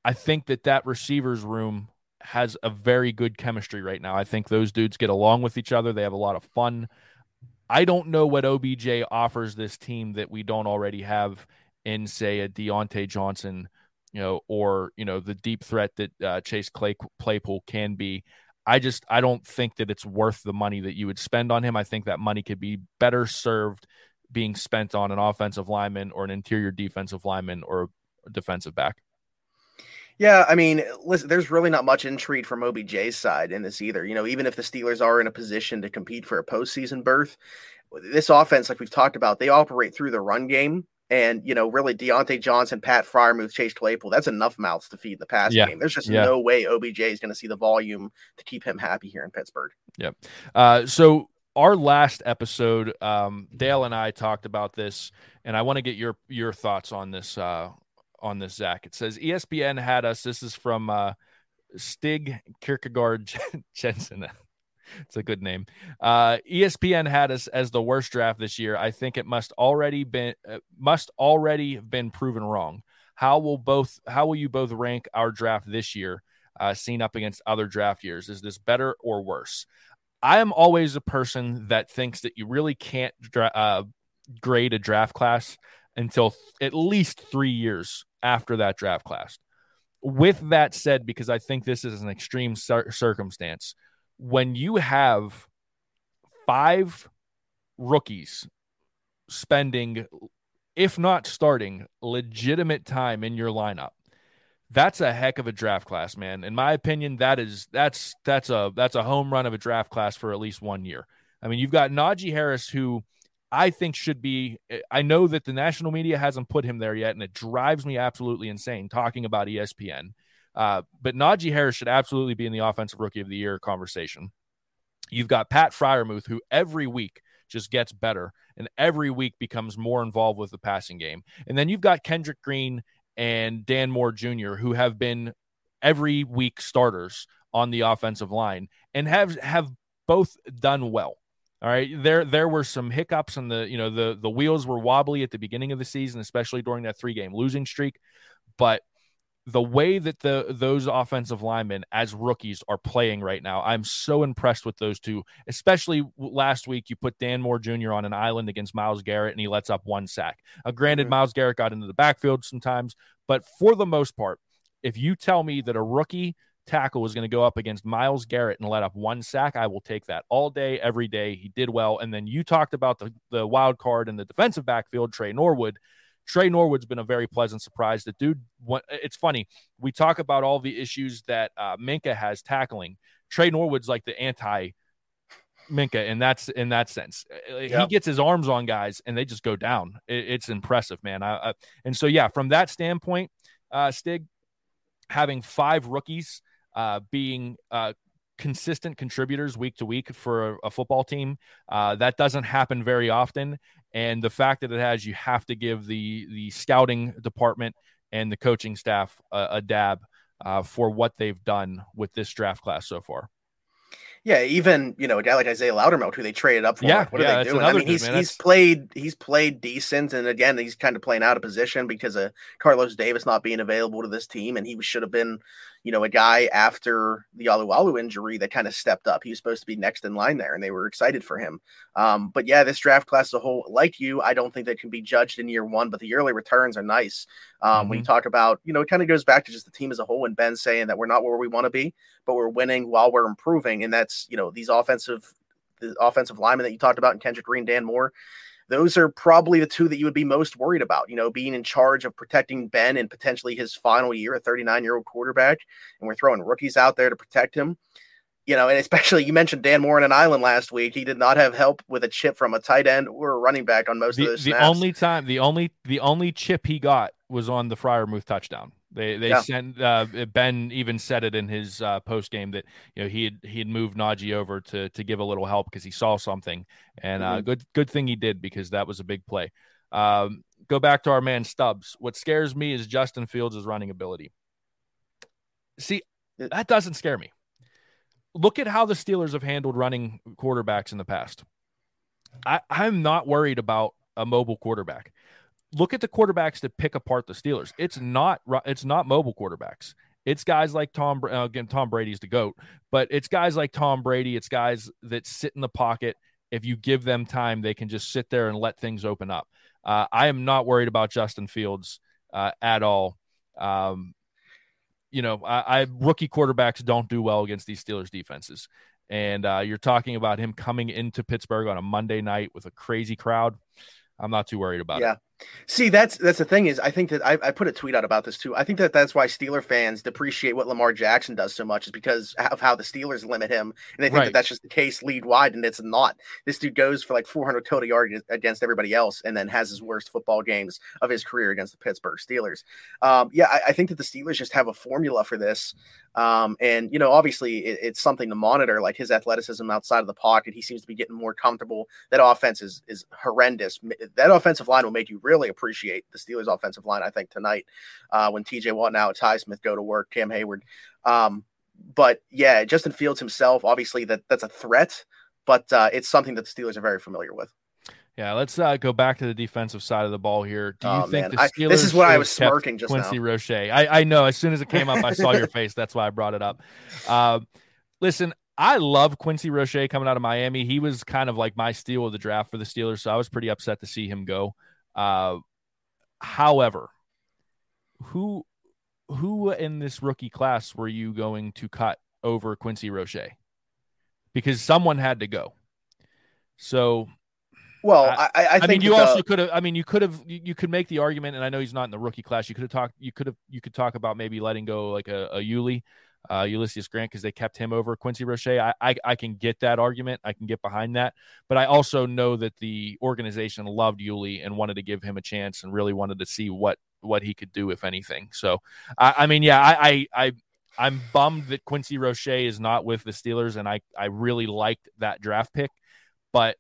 I think that that receivers room has a very good chemistry right now. I think those dudes get along with each other. They have a lot of fun. I don't know what OBJ offers this team that we don't already have in, say, a Diontae Johnson, you know, or you know the deep threat that uh, Chase Clay Claypool can be. I just I don't think that it's worth the money that you would spend on him. I think that money could be better served being spent on an offensive lineman or an interior defensive lineman or a defensive back. Yeah, I mean, listen, there's really not much intrigue from OBJ's side in this either. You know, even if the Steelers are in a position to compete for a postseason berth, this offense, like we've talked about, they operate through the run game And you know, really, Diontae Johnson, Pat Freiermuth, Chase Claypool, that's enough mouths to feed the passing Yeah. game. There's just Yeah. no way OBJ is going to see the volume to keep him happy here in Pittsburgh. Yep. Uh, so our last episode, um, Dale and I talked about this, and I want to get your your thoughts on this. Uh, on this, Zach. It says ESPN had us. This is from uh, Stig Kierkegaard Jensen. It's a good name. Uh, ESPN had us as the worst draft this year. I think it must already been uh, must already been proven wrong. How will both how will you both rank our draft this year, uh, seen up against other draft years? Is this better or worse? I am always a person that thinks that you really can't dra- uh, grade a draft class until th- at least three years after that draft class. With that said, because I think this is an extreme cir- circumstance, when you have five rookies spending, if not starting, legitimate time in your lineup, that's a heck of a draft class, man. In my opinion, that is that's that's a that's a home run of a draft class for at least one year. I mean, you've got Najee Harris, who I think should be. I know that the national media hasn't put him there yet, and it drives me absolutely insane talking about ESPN. Uh, but Najee Harris should absolutely be in the offensive rookie of the year conversation. You've got Pat Freiermuth, who every week just gets better and every week becomes more involved with the passing game. And then you've got Kendrick Green and Dan Moore Jr., who have been every week starters on the offensive line and have have both done well. All right. There there were some hiccups and the you know the the wheels were wobbly at the beginning of the season, especially during that three game losing streak. But the way that the those offensive linemen as rookies are playing right now, I'm so impressed with those two. Especially last week, you put Dan Moore Jr. on an island against Myles Garrett, and he lets up one sack. Uh, granted, Mhm. Myles Garrett got into the backfield sometimes, but for the most part, if you tell me that a rookie tackle is going to go up against Myles Garrett and let up one sack, I will take that all day, every day. He did well. And then you talked about the, the wild card in the defensive backfield, Tre Norwood. Tre Norwood's been a very pleasant surprise. The dude, it's funny. We talk about all the issues that uh, Minkah has tackling. Tre Norwood's like the anti Minkah, and that's in that sense. He gets his arms on guys, and they just go down. It, it's impressive, man. I, I, and so, yeah, from that standpoint, uh, Stig having five rookies uh, being uh, consistent contributors week to week for a, a football team, uh, that doesn't happen very often. And the fact that it has, you have to give the the scouting department and the coaching staff a, a dab uh, for what they've done with this draft class so far. Yeah, even you know a guy like Isaiah Loudermilk, who they traded up for. Yeah, like, what yeah, are they doing? I mean, dude, he's man. he's played he's played decent, and again, he's kind of playing out of position because of Carlos Davis not being available to this team, and he should have been, you know, a guy after the Alualu injury that kind of stepped up. He was supposed to be next in line there, and they were excited for him. Um, but yeah, this draft class as a whole, like you, I don't think they can be judged in year one, but the yearly returns are nice. Um, When you talk about, you know, it kind of goes back to just the team as a whole, and Ben saying that we're not where we want to be, but we're winning while we're improving, and that's you know these offensive, the offensive linemen that you talked about in Kendrick Green, Dan Moore. Those are probably the two that you would be most worried about, you know, being in charge of protecting Ben and potentially his final year, a 39 year old quarterback. And we're throwing rookies out there to protect him you know, and especially you mentioned Dan Moore on an island last week. He did not have help with a chip from a tight end or a running back on most of The, those the snaps. only time, the only the only chip he got was on the Freiermuth touchdown. They they Yeah. sent uh, Ben even said it in his uh, post game that you know he had he had moved Najee over to to give a little help because he saw something and uh, Mhm. good good thing he did because that was a big play. Um, go back to our man Stubbs. What scares me is Justin Fields' running ability. See, that doesn't scare me. Look at how the Steelers have handled running quarterbacks in the past. I, I'm not worried about a mobile quarterback. Look at the quarterbacks that pick apart the Steelers. It's not it's not mobile quarterbacks. It's guys like Tom. Uh, Again, Tom Brady's the goat, but it's guys like Tom Brady. It's guys that sit in the pocket. If you give them time, they can just sit there and let things open up. Uh, I am not worried about Justin Fields uh, at all. Um, you know, I, I rookie quarterbacks don't do well against these Steelers defenses. And uh, you're talking about him coming into Pittsburgh on a Monday night with a crazy crowd. I'm not too worried about yeah. it. See, that's that's the thing is, I think that I, I, put a tweet out about this too. I think that that's why Steeler fans depreciate what Lamar Jackson does so much is because of how the Steelers limit him, and they think right. that that's just the case lead wide, and it's not. This dude goes for like 400 total yards against everybody else, and then has his worst football games of his career against the Pittsburgh Steelers. Um, yeah, I, I, think that the Steelers just have a formula for this, um, and you know, obviously, it, it's something to monitor, like his athleticism outside of the pocket. He seems to be getting more comfortable. That offense is is horrendous. That offensive line will make you really appreciate the Steelers' offensive line. I think tonight uh, when T.J. Watt and Alex Highsmith go to work, Cam Heyward. Um, but yeah, Justin Fields himself, obviously that that's a threat, but uh, it's something that the Steelers are very familiar with. Yeah, let's uh, go back to the defensive side of the ball here. Do you oh, think man. the Steelers? I, this is what I was smirking just now? Quincy now. Roche. I, I know. As soon as it came up, I saw your face. That's why I brought it up. Uh, listen, I love Quincy Roche coming out of Miami. He was kind of like my steal of the draft for the Steelers, so I was pretty upset to see him go. Uh, However, who who in this rookie class were you going to cut over Quincy Roche? Because someone had to go. So well, I, I, I, I mean, you also could have. I mean, you could have. You, could make the argument, and I know he's not in the rookie class. You could have talked. You could have. You could talk about maybe letting go like a, a Yuli uh, Ulysses Grant because they kept him over Quincy Roche. I, I, I can get that argument. I can get behind that. But I also know that the organization loved Yuli and wanted to give him a chance and really wanted to see what what he could do if anything. So I, I mean, yeah, I, I I I'm bummed that Quincy Roche is not with the Steelers, and I I really liked that draft pick, but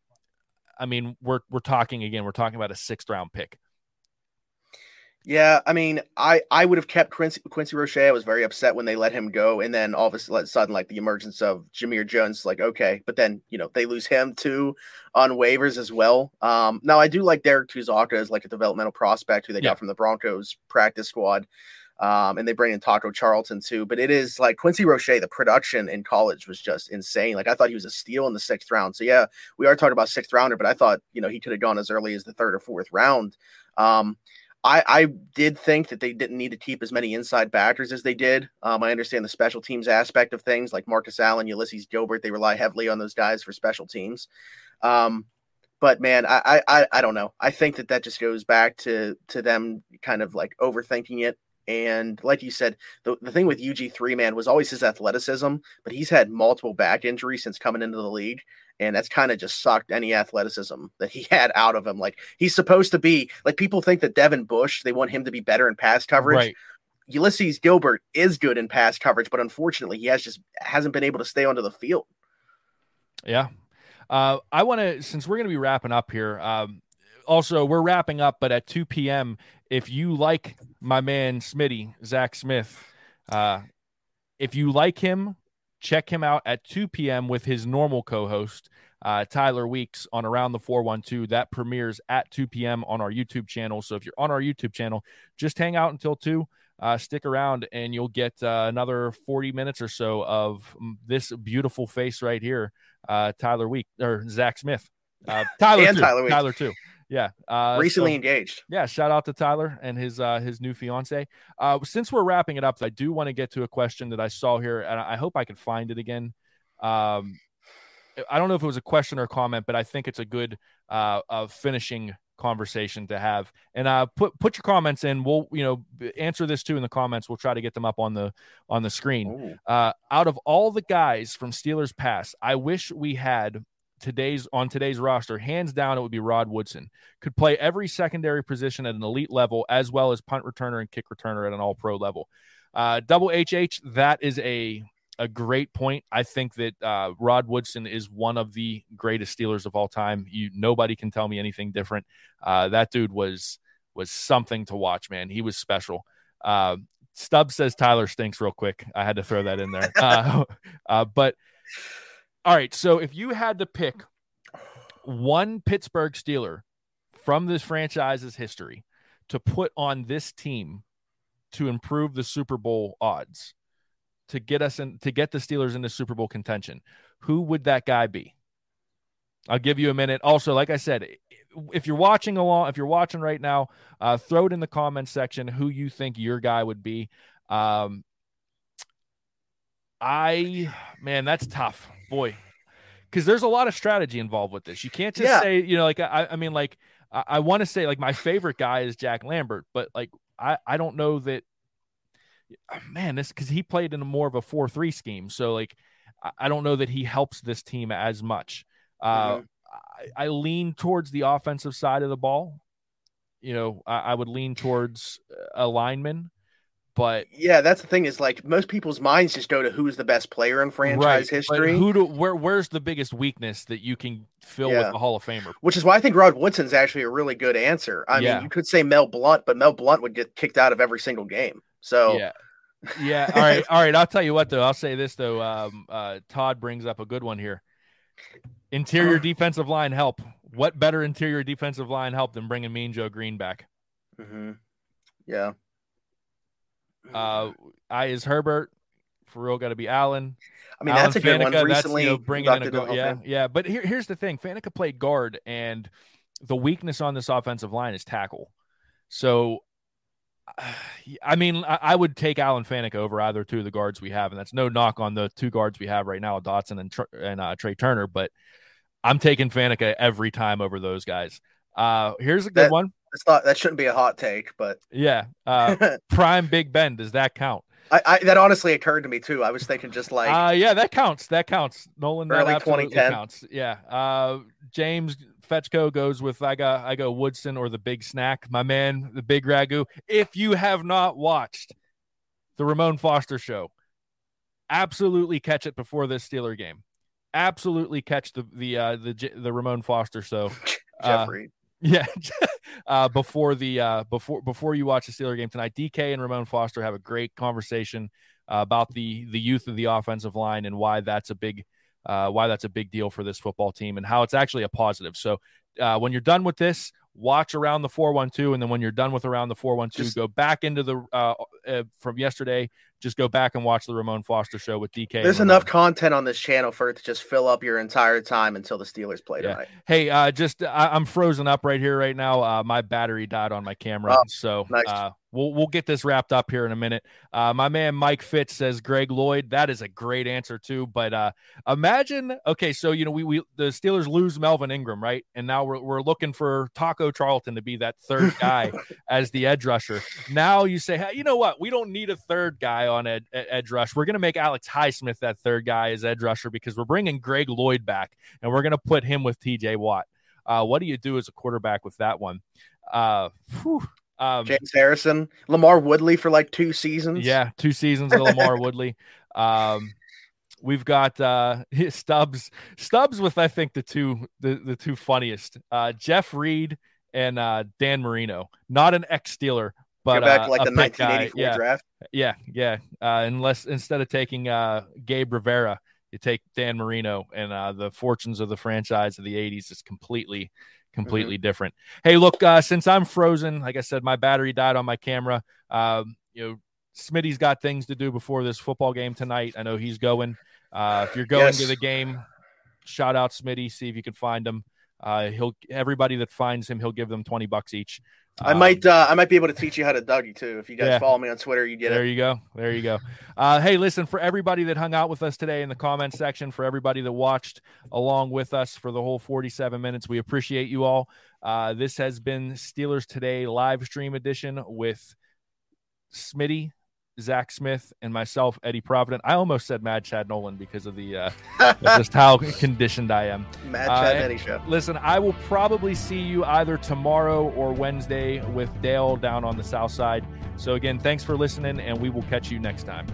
I mean, we're we're talking again. We're talking about a sixth round pick. Yeah, I mean, I I would have kept Quincy, Quincy Roche. I was very upset when they let him go, and then all of a sudden, like the emergence of Jamir Jones, like okay, but then you know they lose him too on waivers as well. Um, now I do like Derrek Tuszka as like a developmental prospect who they yeah. got from the Broncos practice squad, um, and they bring in Taco Charlton too. But it is like Quincy Roche. The production in college was just insane. Like I thought he was a steal in the sixth round. So yeah, we are talking about sixth rounder, but I thought you know he could have gone as early as the third or fourth round. Um, I, I did think that they didn't need to keep as many inside backers as they did. Um, I understand the special teams aspect of things, like Marcus Allen, Ulysses Gilbert. They rely heavily on those guys for special teams. Um, but man, I, I I don't know. I think that that just goes back to to them kind of like overthinking it. And like you said, the, the thing with UG3 man was always his athleticism, but he's had multiple back injuries since coming into the league and that's kind of just sucked any athleticism that he had out of him. Like he's supposed to be like people think that Devin Bush, they want him to be better in pass coverage. Right. Ulysses Gilbert is good in pass coverage, but unfortunately, he has just hasn't been able to stay onto the field. Yeah. Uh, I want to, since we're going to be wrapping up here, um, also we're wrapping up, but at 2 p.m., if you like my man Smitty, Zach Smith, uh, if you like him, Check him out at 2 p.m. with his normal co host, uh, Tyler Weeks, on Around the 412. That premieres at 2 p.m. on our YouTube channel. So if you're on our YouTube channel, just hang out until 2. Uh, stick around and you'll get uh, another 40 minutes or so of this beautiful face right here, uh, Tyler Week or Zach Smith. Uh, Tyler, and too. Tyler, Weeks. Tyler too. Yeah. Uh, Recently so, engaged. Yeah. Shout out to Tyler and his uh, his new fiance. Uh, since we're wrapping it up, I do want to get to a question that I saw here, and I hope I can find it again. Um, I don't know if it was a question or a comment, but I think it's a good uh, uh finishing conversation to have. And uh, put put your comments in. We'll you know answer this too in the comments. We'll try to get them up on the on the screen. Uh, out of all the guys from Steelers past, I wish we had today's on today's roster, hands down, it would be Rod Woodson. Could play every secondary position at an elite level, as well as punt returner and kick returner at an All Pro level. Uh, double HH, that is a a great point. I think that uh, Rod Woodson is one of the greatest Steelers of all time. You nobody can tell me anything different. Uh, that dude was was something to watch, man. He was special. Uh, Stubbs says Tyler stinks real quick. I had to throw that in there. Uh, uh, but all right. So if you had to pick one Pittsburgh Steeler from this franchise's history to put on this team to improve the Super Bowl odds, to get us in to get the Steelers into Super Bowl contention, who would that guy be? I'll give you a minute. Also, like I said, if you're watching along, if you're watching right now, uh, throw it in the comments section who you think your guy would be. Um, I man, that's tough boy, because there's a lot of strategy involved with this. You can't just yeah. say, you know, like I, I mean, like I, I want to say like my favorite guy is Jack Lambert, but like I I don't know that. Man, this because he played in a more of a four three scheme, so like I, I don't know that he helps this team as much. Uh, mm-hmm. I, I, lean towards the offensive side of the ball. You know, I, I would lean towards a lineman. But yeah, that's the thing is like most people's minds just go to who's the best player in franchise right, history. who do where where's the biggest weakness that you can fill yeah. with a Hall of Famer? Which is why I think Rod Woodson's actually a really good answer. I yeah. mean, you could say Mel Blount, but Mel Blount would get kicked out of every single game. So yeah. Yeah. All right. All right. I'll tell you what though. I'll say this though. Um, uh, Todd brings up a good one here. Interior uh, defensive line help. What better interior defensive line help than bringing Mean Joe Greene back? Mm-hmm. Yeah. Uh, I is Herbert. For real, got to be Allen. I mean, Alan that's a good one. Recently, you know, bringing in a go- yeah, yeah. But here, here's the thing: Faneca played guard, and the weakness on this offensive line is tackle. So, I mean, I, I would take Alan Faneca over either two of the guards we have, and that's no knock on the two guards we have right now, Dotson and and uh, Trai Turner. But I'm taking Faneca every time over those guys. Uh, here's a good that, one. That's not that shouldn't be a hot take, but yeah, uh, prime Big Ben. Does that count? I, I, that honestly occurred to me too. I was thinking just like, uh, yeah, that counts. That counts. Nolan, early that absolutely counts. Yeah. Uh, James Fetchko goes with I got I go Woodson or the Big Snack, my man, the Big Ragu. If you have not watched the Ramon Foster show, absolutely catch it before this Steeler game. Absolutely catch the the uh, the the Ramon Foster show. Jeffrey. Yeah, uh, before the uh, before before you watch the Steeler game tonight, DK and Ramon Foster have a great conversation uh, about the the youth of the offensive line and why that's a big uh, why that's a big deal for this football team and how it's actually a positive. So uh, when you're done with this, watch around the 412 and then when you're done with around the 412 just, go back into the uh, uh, from yesterday just go back and watch the ramon foster show with dk there's enough content on this channel for it to just fill up your entire time until the steelers play yeah. tonight hey uh just I, am frozen up right here right now uh my battery died on my camera oh, so nice. uh we'll we'll get this wrapped up here in a minute. Uh, my man Mike Fitz says Greg Lloyd. That is a great answer too. But uh, imagine, okay, so you know we we the Steelers lose Melvin Ingram, right? And now we're we're looking for Taco Charlton to be that third guy as the edge rusher. Now you say, hey, you know what? We don't need a third guy on ed, edge rush. We're gonna make Alex Highsmith that third guy as edge rusher because we're bringing Greg Lloyd back and we're gonna put him with T.J. Watt. Uh, what do you do as a quarterback with that one? Uh, whew, um, James Harrison, LaMarr Woodley for like two seasons. Yeah, two seasons of LaMarr Woodley. Um, we've got uh, Stubbs, Stubbs with I think the two the, the two funniest. Uh, Jeff Reed and uh, Dan Marino, not an ex Steeler, but Go back uh, like the 1984 yeah, draft. Yeah, yeah. Uh, unless instead of taking uh, Gabe Rivera, you take Dan Marino, and uh, the fortunes of the franchise of the '80s is completely completely mm-hmm. different. Hey, look, uh, since I'm frozen, like I said, my battery died on my camera. Um, you know, Smitty's got things to do before this football game tonight. I know he's going. Uh, if you're going yes. to the game, shout out Smitty. See if you can find him. Uh, he'll everybody that finds him, he'll give them twenty bucks each. I um, might uh, I might be able to teach you how to Dougie too. If you guys yeah. follow me on Twitter, you get there it. There you go. There you go. Uh, hey, listen for everybody that hung out with us today in the comment section, for everybody that watched along with us for the whole 47 minutes, we appreciate you all. Uh, this has been Steelers Today live stream edition with Smitty, Zach Smith, and myself, Eddie Provident. I almost said Mad Chad Nolan because of the uh, just how conditioned I am. Mad Chad uh, Eddie show. Listen, I will probably see you either tomorrow or Wednesday with Dale down on the south side. So again, thanks for listening, and we will catch you next time.